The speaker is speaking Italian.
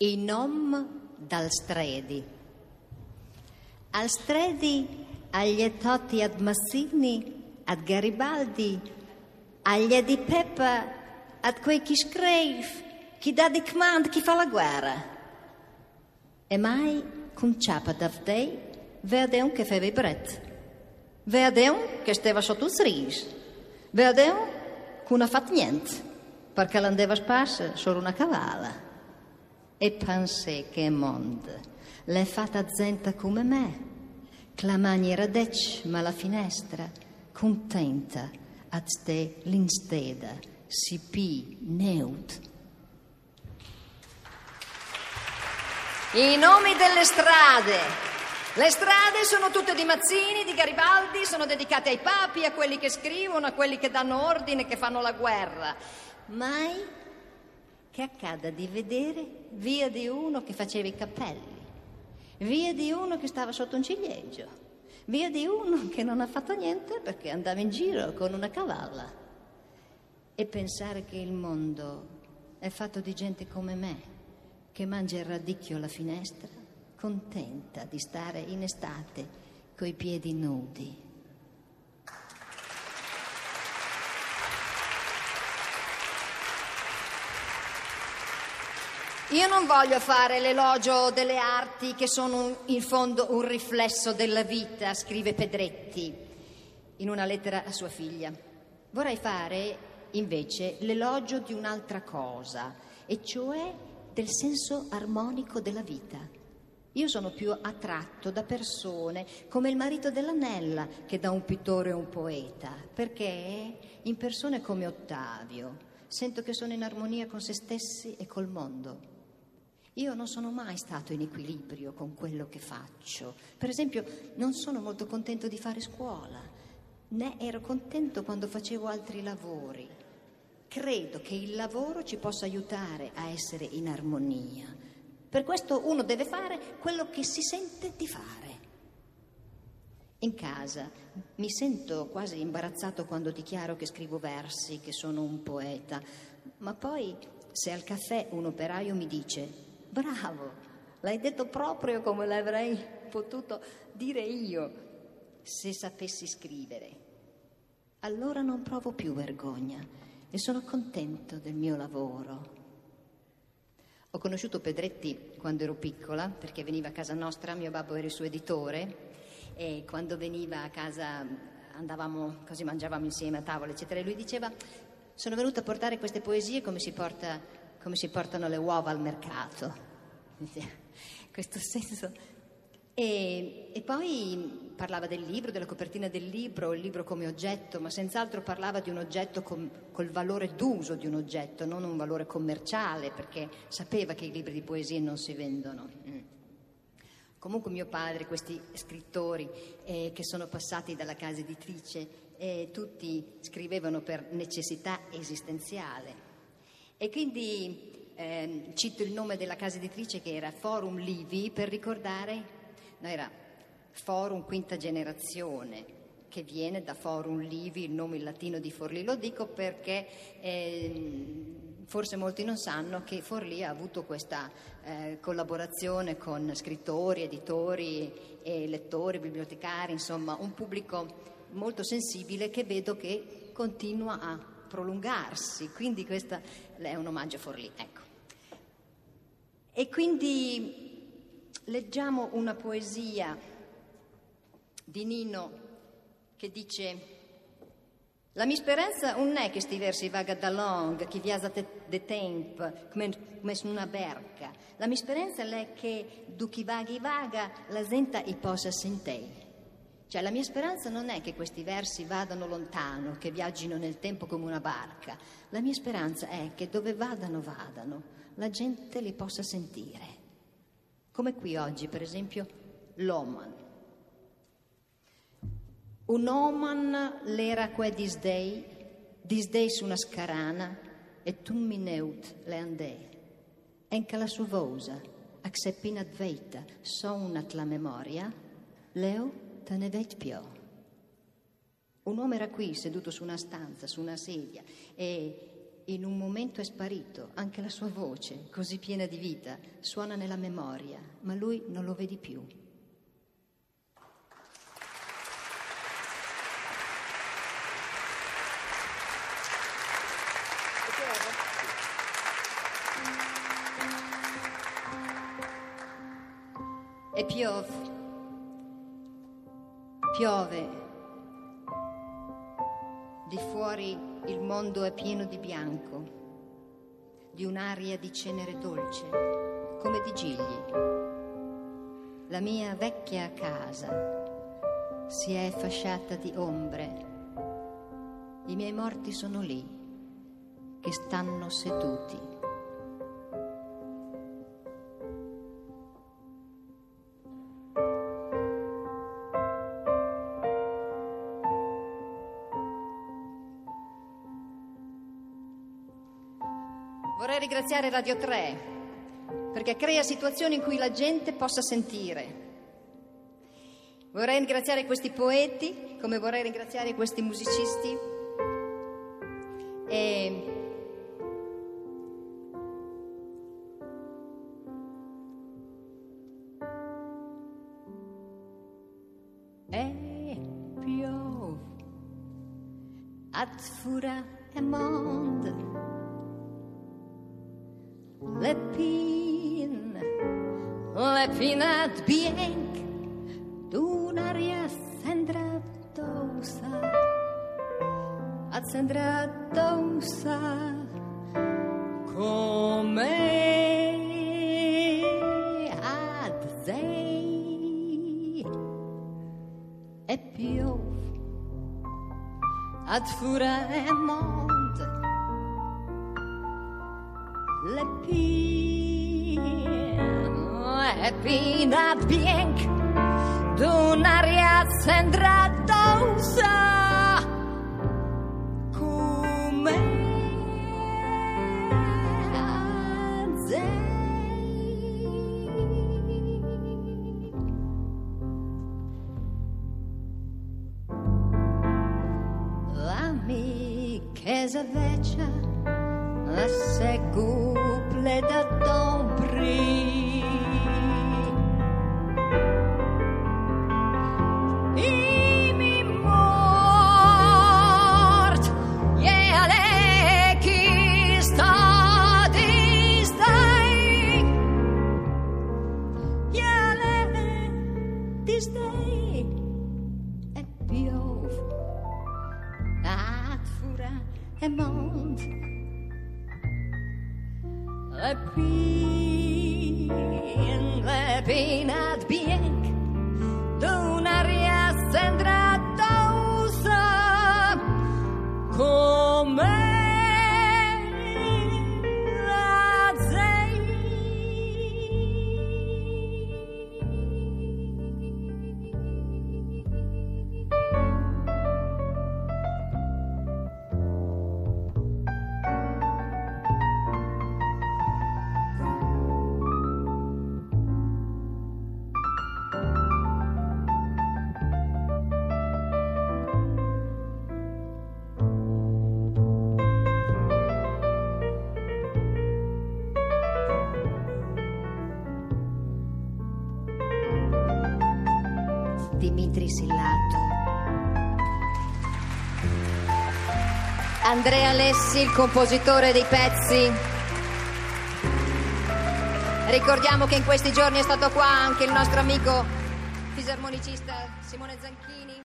I nom dal stredi. Al stredi, agli etotti ad Massini, ad Garibaldi, agli di Peppa, ad quei chi scrive, chi dà di comand, chi fa la guerra. E mai con ciapa davdei, vede un che fa vibret. Vede un che stava sotto il sris. Vede un che non ha fatto niente, perché l'andava sparsa solo una cavalla. E pensé che mondo l'è fatta gente come me, che la maniera dec ma la finestra, contenta, ad ste l'insteda, si pi neut. I nomi delle strade. Le strade sono tutte di Mazzini, di Garibaldi, sono dedicate ai papi, a quelli che scrivono, a quelli che danno ordine, che fanno la guerra. Mai che accada di vedere via di uno che faceva i cappelli, via di uno che stava sotto un ciliegio, via di uno che non ha fatto niente perché andava in giro con una cavalla. E pensare che il mondo è fatto di gente come me, che mangia il radicchio alla finestra, contenta di stare in estate coi piedi nudi. Io non voglio fare l'elogio delle arti che sono in fondo un riflesso della vita, scrive Pedretti in una lettera a sua figlia. Vorrei fare invece l'elogio di un'altra cosa, e cioè del senso armonico della vita. Io sono più attratto da persone come il marito dell'Anella che da un pittore o un poeta, perché in persone come Ottavio sento che sono in armonia con se stessi e col mondo. Io non sono mai stato in equilibrio con quello che faccio. Per esempio, non sono molto contento di fare scuola, né ero contento quando facevo altri lavori. Credo che il lavoro ci possa aiutare a essere in armonia. Per questo uno deve fare quello che si sente di fare. In casa mi sento quasi imbarazzato quando dichiaro che scrivo versi, che sono un poeta, ma poi se al caffè un operaio mi dice Bravo, l'hai detto proprio come l'avrei potuto dire io se sapessi scrivere. Allora non provo più vergogna e sono contento del mio lavoro. Ho conosciuto Pedretti quando ero piccola, perché veniva a casa nostra, mio babbo era il suo editore, e quando veniva a casa andavamo così, mangiavamo insieme a tavola, eccetera, e lui diceva, sono venuta a portare queste poesie come si porta come si portano le uova al mercato. Questo senso. E, e, poi parlava del libro, della copertina del libro, il libro come oggetto, ma senz'altro parlava di un oggetto com, col valore d'uso di un oggetto, non un valore commerciale, perché sapeva che i libri di poesie non si vendono. Mm. Comunque mio padre, questi scrittori eh, che sono passati dalla casa editrice, eh, tutti scrivevano per necessità esistenziale e quindi ehm, cito il nome della casa editrice che era Forum Livi per ricordare, no, era Forum Quinta Generazione, che viene da Forum Livi, il nome in latino di Forlì. Lo dico perché ehm, forse molti non sanno che Forlì ha avuto questa eh, collaborazione con scrittori, editori e lettori, bibliotecari, insomma un pubblico molto sensibile che vedo che continua a prolungarsi, quindi questo è un omaggio a Forlì. Ecco. E quindi leggiamo una poesia di Nino che dice la mia speranza non è che sti versi vaga da long, che viasa de temp, come, come su una berca. La mia speranza è che du chi vaghi vaga, la gente i possa sentire. Cioè la mia speranza non è che questi versi vadano lontano, che viaggino nel tempo come una barca. La mia speranza è che dove vadano vadano, la gente li possa sentire. Come qui oggi, per esempio, l'Oman. Un Oman l'era que disdei, disdei su una scarana, e tu mi neut le andè. Enca la sua vosa, accepina dveita, sonat la memoria, leo te ne. Un uomo era qui seduto su una stanza, su una sedia e in un momento è sparito, anche la sua voce, così piena di vita, suona nella memoria, ma lui non lo vedi più. E piove, piove, di fuori il mondo è pieno di bianco, di un'aria di cenere dolce, come di gigli. La mia vecchia casa si è fasciata di ombre. I miei morti sono lì, che stanno seduti. Ringraziare Radio 3 perché crea situazioni in cui la gente possa sentire. Vorrei ringraziare questi poeti, come vorrei ringraziare questi musicisti. E E piove, ad fura e monde le pin, le pinat bienc d'un'aria sendratosa, accendratosa come ad zei. E piov ad fura le pin, le pinat bienc d'un'aria sendratosa come azei. La mi chiesa vecchia se couple de ton prix. Le pin, le pinat bienc d'un'aria Dimitri Sillato. Andrea Lessi, il compositore dei pezzi. Ricordiamo che in questi giorni è stato qua anche il nostro amico fisarmonicista Simone Zanchini.